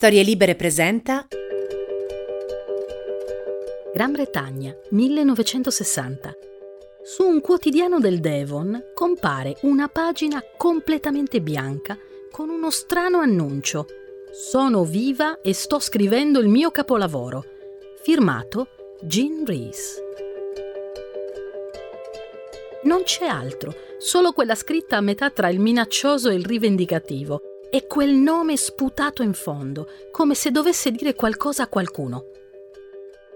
Storie Libere presenta Gran Bretagna, 1960. Su un quotidiano del Devon compare una pagina completamente bianca con uno strano annuncio. Sono viva e sto scrivendo il mio capolavoro. Firmato Jean Rees. Non c'è altro, solo quella scritta a metà tra il minaccioso e il rivendicativo e quel nome sputato in fondo, come se dovesse dire qualcosa a qualcuno.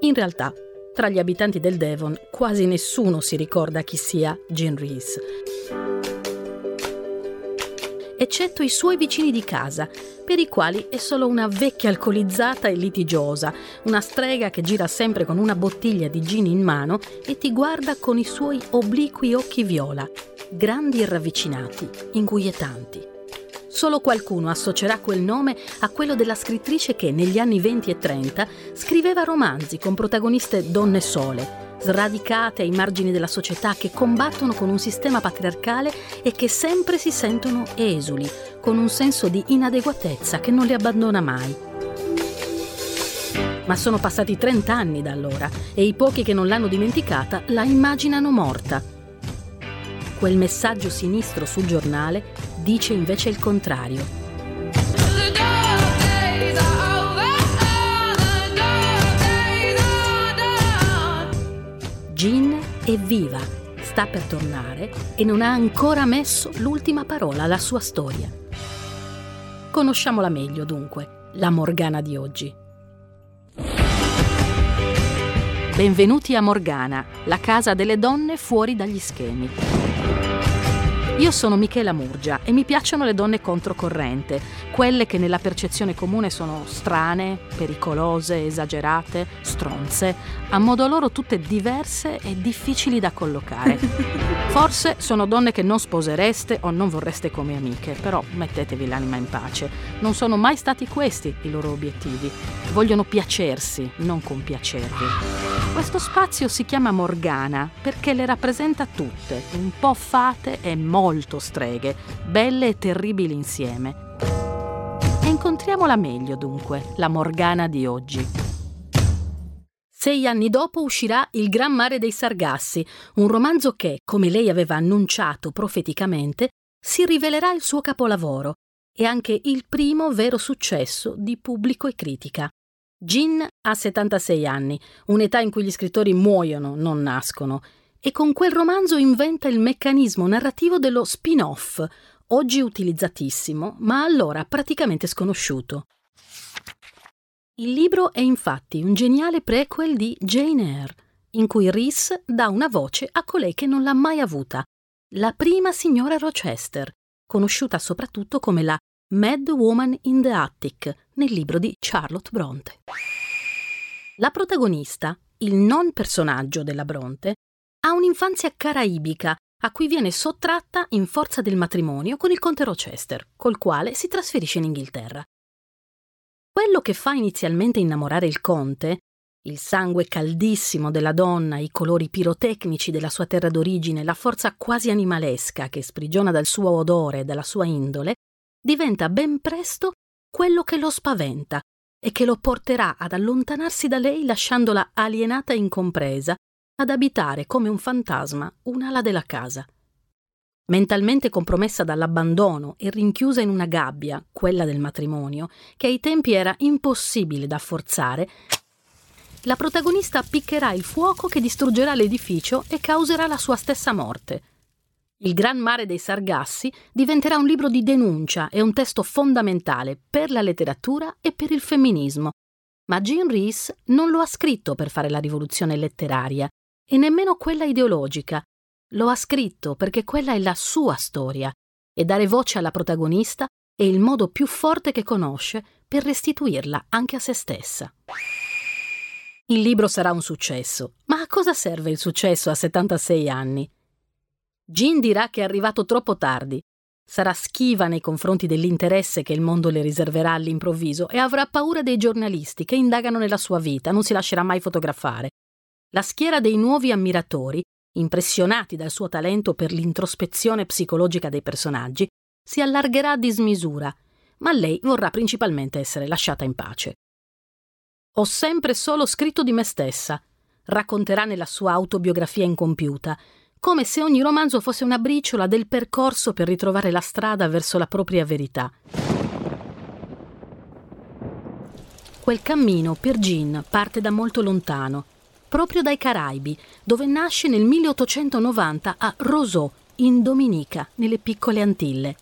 In realtà, tra gli abitanti del Devon quasi nessuno si ricorda chi sia Jean Rees, eccetto i suoi vicini di casa, per i quali è solo una vecchia alcolizzata e litigiosa, una strega che gira sempre con una bottiglia di gin in mano e ti guarda con i suoi obliqui occhi viola, grandi e ravvicinati, inguietanti. Solo qualcuno associerà quel nome a quello della scrittrice che negli anni 20 e 30 scriveva romanzi con protagoniste donne sole, sradicate ai margini della società che combattono con un sistema patriarcale e che sempre si sentono esuli, con un senso di inadeguatezza che non le abbandona mai. Ma sono passati 30 anni da allora e i pochi che non l'hanno dimenticata la immaginano morta. Quel messaggio sinistro sul giornale dice invece il contrario. Jean è viva, sta per tornare e non ha ancora messo l'ultima parola alla sua storia. Conosciamola meglio dunque, la Morgana di oggi. Benvenuti a Morgana, la casa delle donne fuori dagli schemi. Io sono Michela Murgia e mi piacciono le donne controcorrente, quelle che nella percezione comune sono strane, pericolose, esagerate, stronze, a modo loro tutte diverse e difficili da collocare. Forse sono donne che non sposereste o non vorreste come amiche, però mettetevi l'anima in pace. Non sono mai stati questi i loro obiettivi. Vogliono piacersi, non compiacervi. Questo spazio si chiama Morgana perché le rappresenta tutte, un po' fate e molto streghe, belle e terribili insieme. E incontriamola meglio dunque, la Morgana di oggi. Sei anni dopo uscirà Il Gran Mare dei Sargassi, un romanzo che, come lei aveva annunciato profeticamente, si rivelerà il suo capolavoro e anche il primo vero successo di pubblico e critica. Gin ha 76 anni, un'età in cui gli scrittori muoiono, non nascono, e con quel romanzo inventa il meccanismo narrativo dello spin-off, oggi utilizzatissimo, ma allora praticamente sconosciuto. Il libro è infatti un geniale prequel di Jane Eyre, in cui Rhys dà una voce a colei che non l'ha mai avuta, la prima signora Rochester, conosciuta soprattutto come la Mad Woman in the Attic nel libro di Charlotte Bronte. La protagonista, il non personaggio della Bronte, ha un'infanzia caraibica a cui viene sottratta in forza del matrimonio con il conte Rochester, col quale si trasferisce in Inghilterra. Quello che fa inizialmente innamorare il conte, il sangue caldissimo della donna, i colori pirotecnici della sua terra d'origine, la forza quasi animalesca che sprigiona dal suo odore e dalla sua indole, diventa ben presto quello che lo spaventa e che lo porterà ad allontanarsi da lei lasciandola alienata e incompresa, ad abitare come un fantasma un'ala della casa. Mentalmente compromessa dall'abbandono e rinchiusa in una gabbia, quella del matrimonio, che ai tempi era impossibile da forzare, la protagonista appiccherà il fuoco che distruggerà l'edificio e causerà la sua stessa morte. Il Gran Mare dei Sargassi diventerà un libro di denuncia e un testo fondamentale per la letteratura e per il femminismo. Ma Jean Rees non lo ha scritto per fare la rivoluzione letteraria e nemmeno quella ideologica. Lo ha scritto perché quella è la sua storia e dare voce alla protagonista è il modo più forte che conosce per restituirla anche a se stessa. Il libro sarà un successo, ma a cosa serve il successo a 76 anni? Jean dirà che è arrivato troppo tardi. Sarà schiva nei confronti dell'interesse che il mondo le riserverà all'improvviso e avrà paura dei giornalisti che indagano nella sua vita, non si lascerà mai fotografare. La schiera dei nuovi ammiratori, impressionati dal suo talento per l'introspezione psicologica dei personaggi, si allargherà a dismisura, ma lei vorrà principalmente essere lasciata in pace. Ho sempre solo scritto di me stessa, racconterà nella sua autobiografia incompiuta, come se ogni romanzo fosse una briciola del percorso per ritrovare la strada verso la propria verità. Quel cammino per Jean parte da molto lontano, proprio dai Caraibi, dove nasce nel 1890 a Roseau, in Dominica, nelle piccole Antille.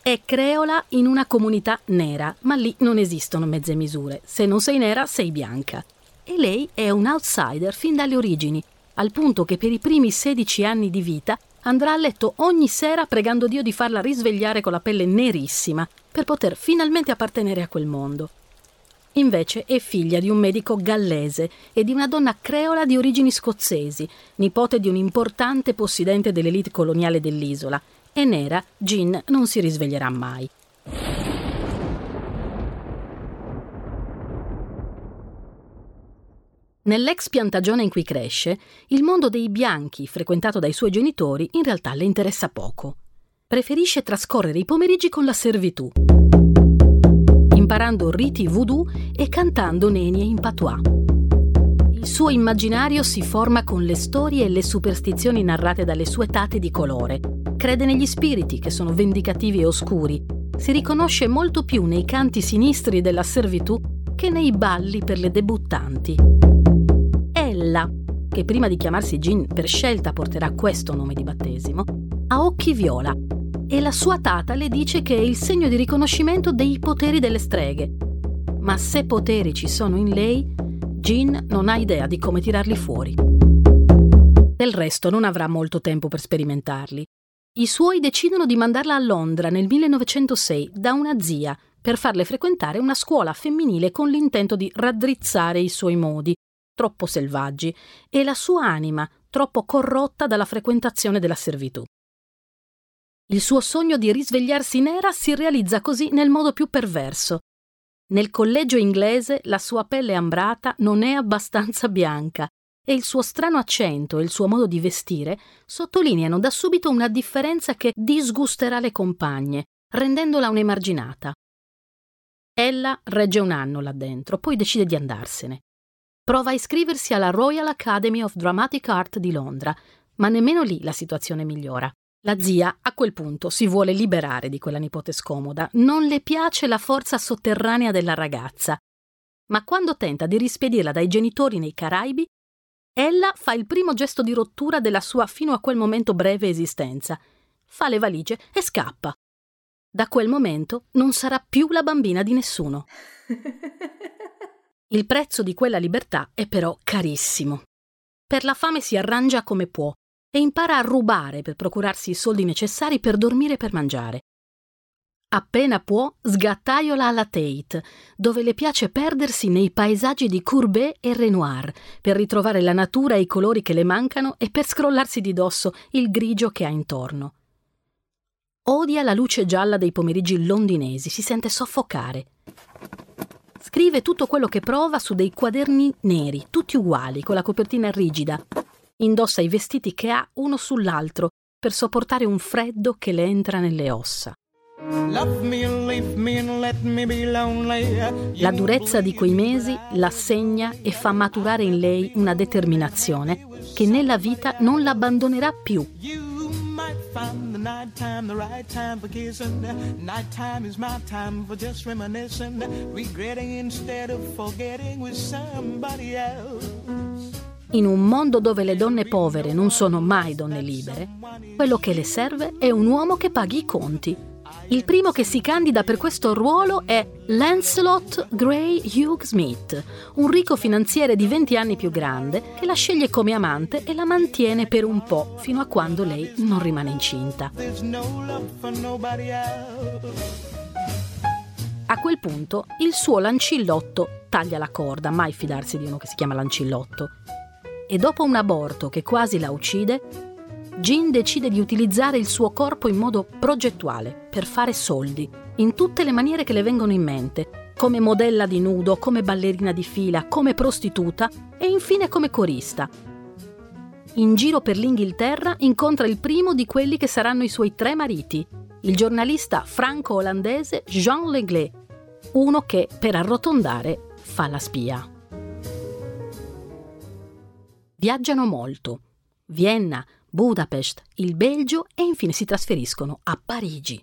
È creola in una comunità nera, ma lì non esistono mezze misure. Se non sei nera, sei bianca. E lei è un outsider fin dalle origini, al punto che per i primi 16 anni di vita andrà a letto ogni sera pregando Dio di farla risvegliare con la pelle nerissima per poter finalmente appartenere a quel mondo. Invece è figlia di un medico gallese e di una donna creola di origini scozzesi, nipote di un importante possidente dell'elite coloniale dell'isola, e nera Jean non si risveglierà mai. Nell'ex piantagione in cui cresce, il mondo dei bianchi, frequentato dai suoi genitori, in realtà le interessa poco. Preferisce trascorrere i pomeriggi con la servitù imparando riti voodoo e cantando nenie in patois. Il suo immaginario si forma con le storie e le superstizioni narrate dalle sue tate di colore. Crede negli spiriti che sono vendicativi e oscuri. Si riconosce molto più nei canti sinistri della servitù che nei balli per le debuttanti. Ella, che prima di chiamarsi Jean per scelta porterà questo nome di battesimo, ha occhi viola e la sua tata le dice che è il segno di riconoscimento dei poteri delle streghe. Ma se poteri ci sono in lei, Jean non ha idea di come tirarli fuori. Del resto non avrà molto tempo per sperimentarli. I suoi decidono di mandarla a Londra nel 1906 da una zia per farle frequentare una scuola femminile con l'intento di raddrizzare i suoi modi, troppo selvaggi, e la sua anima, troppo corrotta dalla frequentazione della servitù. Il suo sogno di risvegliarsi nera si realizza così nel modo più perverso. Nel collegio inglese la sua pelle ambrata non è abbastanza bianca e il suo strano accento e il suo modo di vestire sottolineano da subito una differenza che disgusterà le compagne, rendendola un'emarginata. Ella regge un anno là dentro, poi decide di andarsene. Prova a iscriversi alla Royal Academy of Dramatic Art di Londra, ma nemmeno lì la situazione migliora. La zia a quel punto si vuole liberare di quella nipote scomoda, non le piace la forza sotterranea della ragazza, ma quando tenta di rispedirla dai genitori nei Caraibi, ella fa il primo gesto di rottura della sua fino a quel momento breve esistenza, fa le valigie e scappa. Da quel momento non sarà più la bambina di nessuno. Il prezzo di quella libertà è però carissimo. Per la fame si arrangia come può, e impara a rubare per procurarsi i soldi necessari per dormire e per mangiare. Appena può, sgattaiola alla Tate, dove le piace perdersi nei paesaggi di Courbet e Renoir, per ritrovare la natura e i colori che le mancano e per scrollarsi di dosso il grigio che ha intorno. Odia la luce gialla dei pomeriggi londinesi, si sente soffocare. Scrive tutto quello che prova su dei quaderni neri, tutti uguali, con la copertina rigida, indossa i vestiti che ha uno sull'altro per sopportare un freddo che le entra nelle ossa. La durezza di quei mesi la segna e fa maturare in lei una determinazione che nella vita non l'abbandonerà più. In un mondo dove le donne povere non sono mai donne libere, quello che le serve è un uomo che paghi i conti. Il primo che si candida per questo ruolo è Lancelot Gray Hugh Smith, un ricco finanziere di 20 anni più grande che la sceglie come amante e la mantiene per un po' fino a quando lei non rimane incinta. A quel punto il suo lancillotto taglia la corda, mai fidarsi di uno che si chiama lancillotto e dopo un aborto che quasi la uccide, Jean decide di utilizzare il suo corpo in modo progettuale, per fare soldi, in tutte le maniere che le vengono in mente, come modella di nudo, come ballerina di fila, come prostituta e infine come corista. In giro per l'Inghilterra incontra il primo di quelli che saranno i suoi tre mariti, il giornalista franco-olandese Jean Leglé, uno che per arrotondare fa la spia. Viaggiano molto. Vienna, Budapest, il Belgio e infine si trasferiscono a Parigi.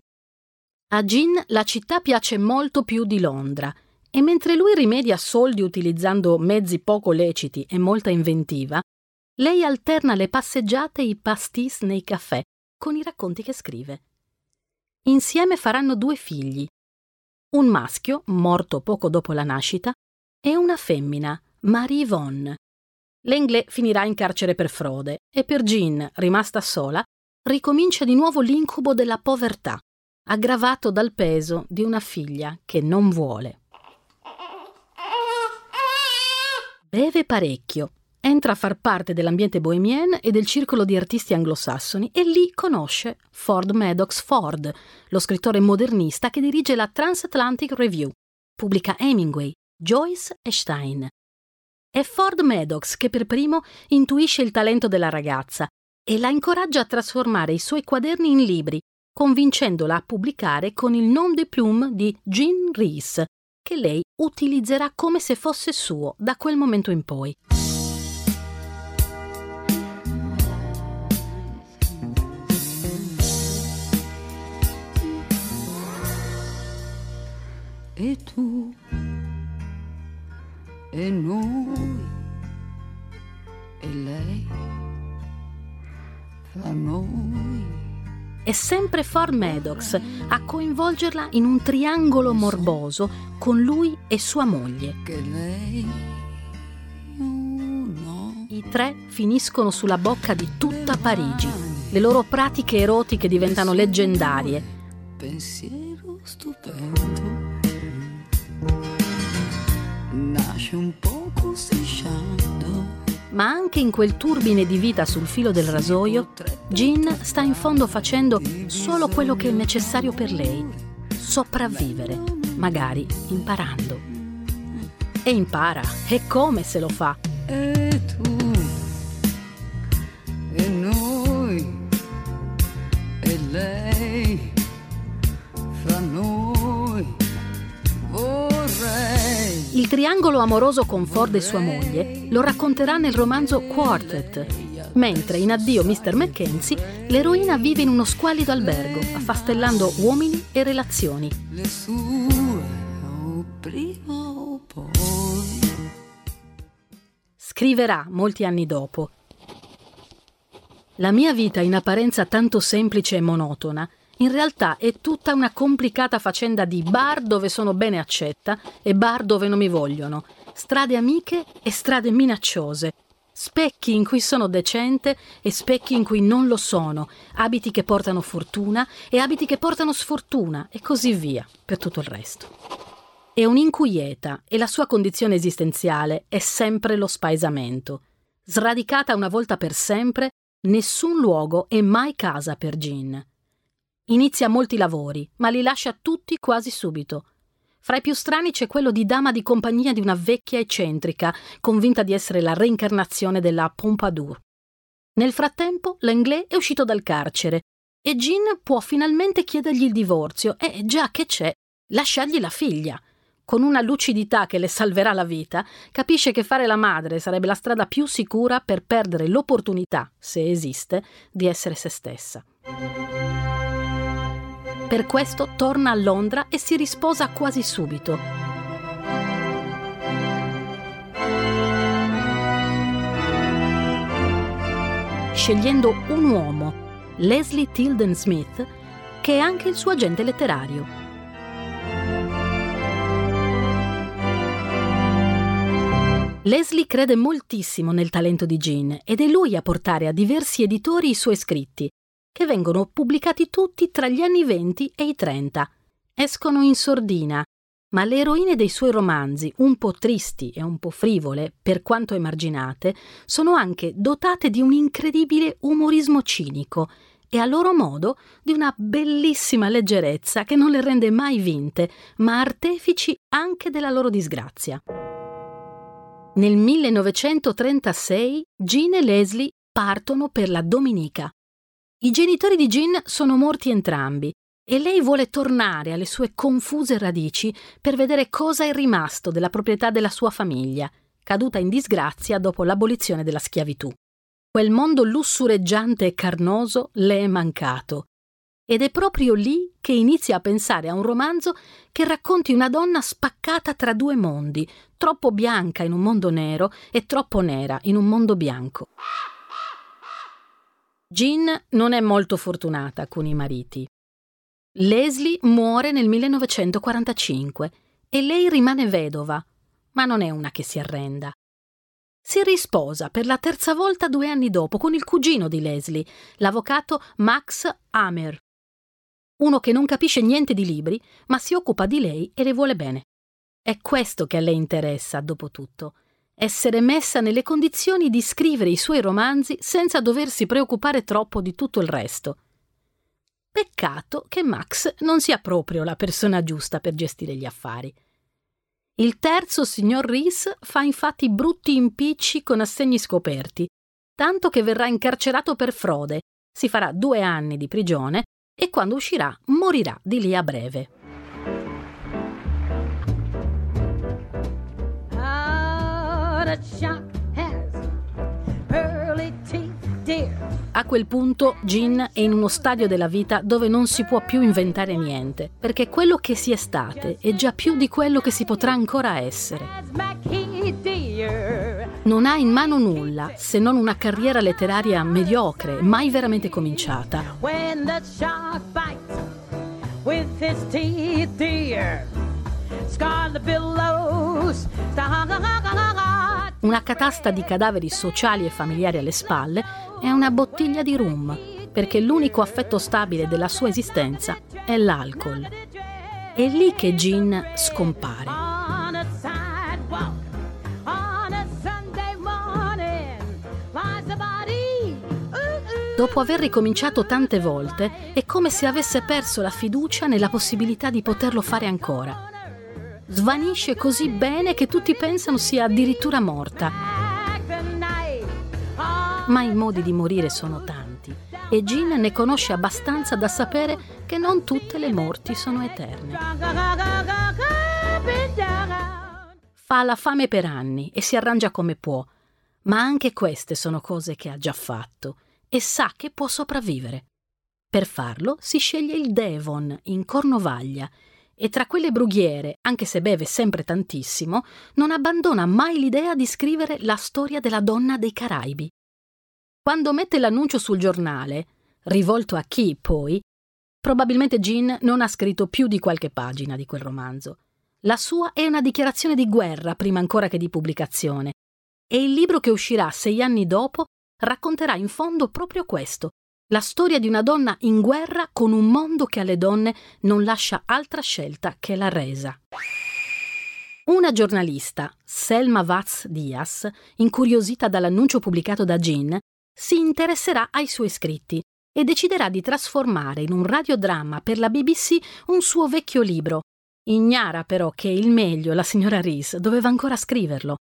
A Jean la città piace molto più di Londra e mentre lui rimedia soldi utilizzando mezzi poco leciti e molta inventiva, lei alterna le passeggiate e i pastis nei caffè con i racconti che scrive. Insieme faranno due figli, un maschio, morto poco dopo la nascita, e una femmina, Marie Yvonne. L'Englè finirà in carcere per frode e per Jean, rimasta sola, ricomincia di nuovo l'incubo della povertà, aggravato dal peso di una figlia che non vuole. Beve parecchio, entra a far parte dell'ambiente bohemien e del circolo di artisti anglosassoni e lì conosce Ford Maddox Ford, lo scrittore modernista che dirige la Transatlantic Review, pubblica Hemingway, Joyce e Stein. È Ford Maddox che per primo intuisce il talento della ragazza e la incoraggia a trasformare i suoi quaderni in libri, convincendola a pubblicare con il nom de plume di Jean Rees, che lei utilizzerà come se fosse suo da quel momento in poi. e tu e noi e lei fra noi. È sempre Ford Maddox a coinvolgerla in un triangolo morboso con lui e sua moglie. Che lei no. I tre finiscono sulla bocca di tutta Parigi. Le loro pratiche erotiche diventano leggendarie. Pensiero stupendo nasce un poco strisciando. Ma anche in quel turbine di vita sul filo del rasoio, Jean sta in fondo facendo solo quello che è necessario per lei, sopravvivere, magari imparando. E impara, e come se lo fa? E tu Il triangolo amoroso con Ford e sua moglie lo racconterà nel romanzo Quartet, mentre in Addio Mr. Mackenzie l'eroina vive in uno squallido albergo, affastellando uomini e relazioni. le sue o prima o poi Scriverà molti anni dopo. La mia vita in apparenza tanto semplice e monotona, in realtà è tutta una complicata faccenda di bar dove sono bene accetta e bar dove non mi vogliono, strade amiche e strade minacciose, specchi in cui sono decente e specchi in cui non lo sono, abiti che portano fortuna e abiti che portano sfortuna e così via per tutto il resto. È un'inquieta e la sua condizione esistenziale è sempre lo spaesamento. Sradicata una volta per sempre, nessun luogo è mai casa per Jean. Inizia molti lavori, ma li lascia tutti quasi subito. Fra i più strani c'è quello di dama di compagnia di una vecchia eccentrica, convinta di essere la reincarnazione della Pompadour. Nel frattempo, Langlais è uscito dal carcere e Jean può finalmente chiedergli il divorzio e, già che c'è, lasciargli la figlia. Con una lucidità che le salverà la vita, capisce che fare la madre sarebbe la strada più sicura per perdere l'opportunità, se esiste, di essere se stessa. Per questo torna a Londra e si risposa quasi subito. Scegliendo un uomo, Leslie Tilden Smith, che è anche il suo agente letterario. Leslie crede moltissimo nel talento di Jean ed è lui a portare a diversi editori i suoi scritti, che vengono pubblicati tutti tra gli anni 20 e i 30. Escono in sordina, ma le eroine dei suoi romanzi, un po' tristi e un po' frivole, per quanto emarginate, sono anche dotate di un incredibile umorismo cinico e a loro modo di una bellissima leggerezza che non le rende mai vinte, ma artefici anche della loro disgrazia. Nel 1936 Jean e Leslie partono per la Dominica. I genitori di Jean sono morti entrambi e lei vuole tornare alle sue confuse radici per vedere cosa è rimasto della proprietà della sua famiglia, caduta in disgrazia dopo l'abolizione della schiavitù. Quel mondo lussureggiante e carnoso le è mancato. Ed è proprio lì che inizia a pensare a un romanzo che racconti una donna spaccata tra due mondi, troppo bianca in un mondo nero e troppo nera in un mondo bianco. Jean non è molto fortunata con i mariti. Leslie muore nel 1945 e lei rimane vedova, ma non è una che si arrenda. Si risposa per la terza volta due anni dopo con il cugino di Leslie, l'avvocato Max Hammer, uno che non capisce niente di libri, ma si occupa di lei e le vuole bene. È questo che a lei interessa, dopo tutto, essere messa nelle condizioni di scrivere i suoi romanzi senza doversi preoccupare troppo di tutto il resto. Peccato che Max non sia proprio la persona giusta per gestire gli affari. Il terzo signor Rees fa infatti brutti impicci con assegni scoperti, tanto che verrà incarcerato per frode, si farà due anni di prigione e quando uscirà morirà di lì a breve. A quel punto Gin è in uno stadio della vita dove non si può più inventare niente, perché quello che si è state è già più di quello che si potrà ancora essere. Non ha in mano nulla se non una carriera letteraria mediocre, mai veramente cominciata. Una catasta di cadaveri sociali e familiari alle spalle e una bottiglia di rum, perché l'unico affetto stabile della sua esistenza è l'alcol. È lì che Jean scompare. Dopo aver ricominciato tante volte, è come se avesse perso la fiducia nella possibilità di poterlo fare ancora. Svanisce così bene che tutti pensano sia addirittura morta. Ma i modi di morire sono tanti e Jean ne conosce abbastanza da sapere che non tutte le morti sono eterne. Fa la fame per anni e si arrangia come può, ma anche queste sono cose che ha già fatto e sa che può sopravvivere. Per farlo si sceglie il Devon in Cornovaglia e tra quelle brughiere, anche se beve sempre tantissimo, non abbandona mai l'idea di scrivere la storia della donna dei Caraibi. Quando mette l'annuncio sul giornale, rivolto a chi poi, probabilmente Jean non ha scritto più di qualche pagina di quel romanzo. La sua è una dichiarazione di guerra prima ancora che di pubblicazione, e il libro che uscirà sei anni dopo racconterà in fondo proprio questo, la storia di una donna in guerra con un mondo che alle donne non lascia altra scelta che la resa. Una giornalista, Selma Vaz Diaz, incuriosita dall'annuncio pubblicato da Jean, si interesserà ai suoi scritti e deciderà di trasformare in un radiodramma per la BBC un suo vecchio libro. Ignara però che il meglio la signora Rees doveva ancora scriverlo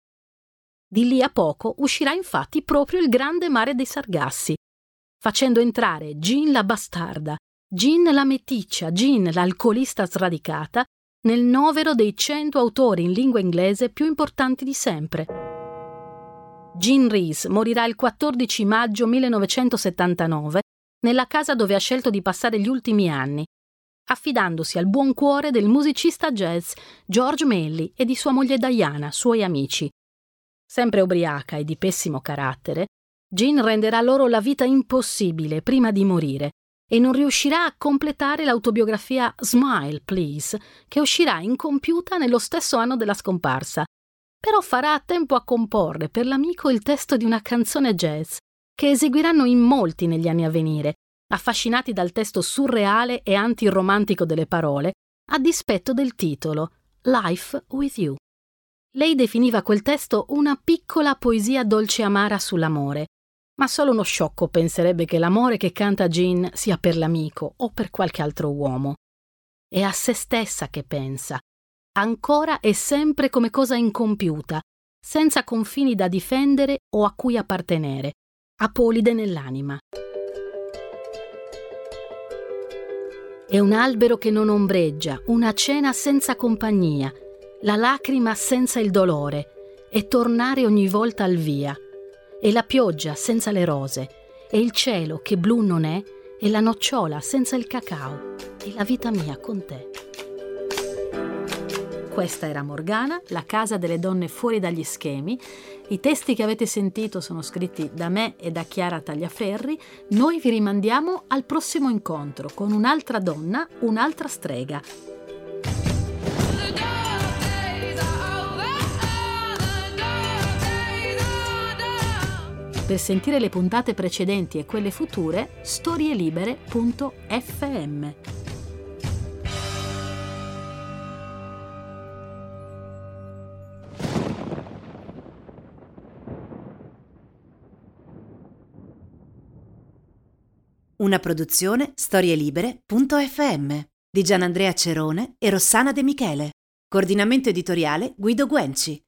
di lì a poco uscirà infatti proprio il grande mare dei Sargassi, facendo entrare Jean la bastarda, Jean la meticcia, Jean l'alcolista sradicata, nel novero dei cento autori in lingua inglese più importanti di sempre. Jean Rees morirà il 14 maggio 1979 nella casa dove ha scelto di passare gli ultimi anni, affidandosi al buon cuore del musicista jazz George Melly e di sua moglie Diana, suoi amici. Sempre ubriaca e di pessimo carattere, Jean renderà loro la vita impossibile prima di morire e non riuscirà a completare l'autobiografia Smile, Please, che uscirà incompiuta nello stesso anno della scomparsa. Però farà a tempo a comporre per l'amico il testo di una canzone jazz, che eseguiranno in molti negli anni a venire, affascinati dal testo surreale e antiromantico delle parole, a dispetto del titolo Life with You. Lei definiva quel testo una piccola poesia dolce amara sull'amore, ma solo uno sciocco penserebbe che l'amore che canta Jean sia per l'amico o per qualche altro uomo. È a se stessa che pensa, ancora e sempre come cosa incompiuta, senza confini da difendere o a cui appartenere, apolide nell'anima. È un albero che non ombreggia, una cena senza compagnia, la lacrima senza il dolore, e tornare ogni volta al via. E la pioggia senza le rose, e il cielo che blu non è, e la nocciola senza il cacao, e la vita mia con te. Questa era Morgana, la casa delle donne fuori dagli schemi. I testi che avete sentito sono scritti da me e da Chiara Tagliaferri. Noi vi rimandiamo al prossimo incontro con un'altra donna, un'altra strega. Per sentire le puntate precedenti e quelle future, storielibere.fm. Una produzione storielibere.fm di Gianandrea Cerone e Rossana De Michele. Coordinamento editoriale Guido Guenci.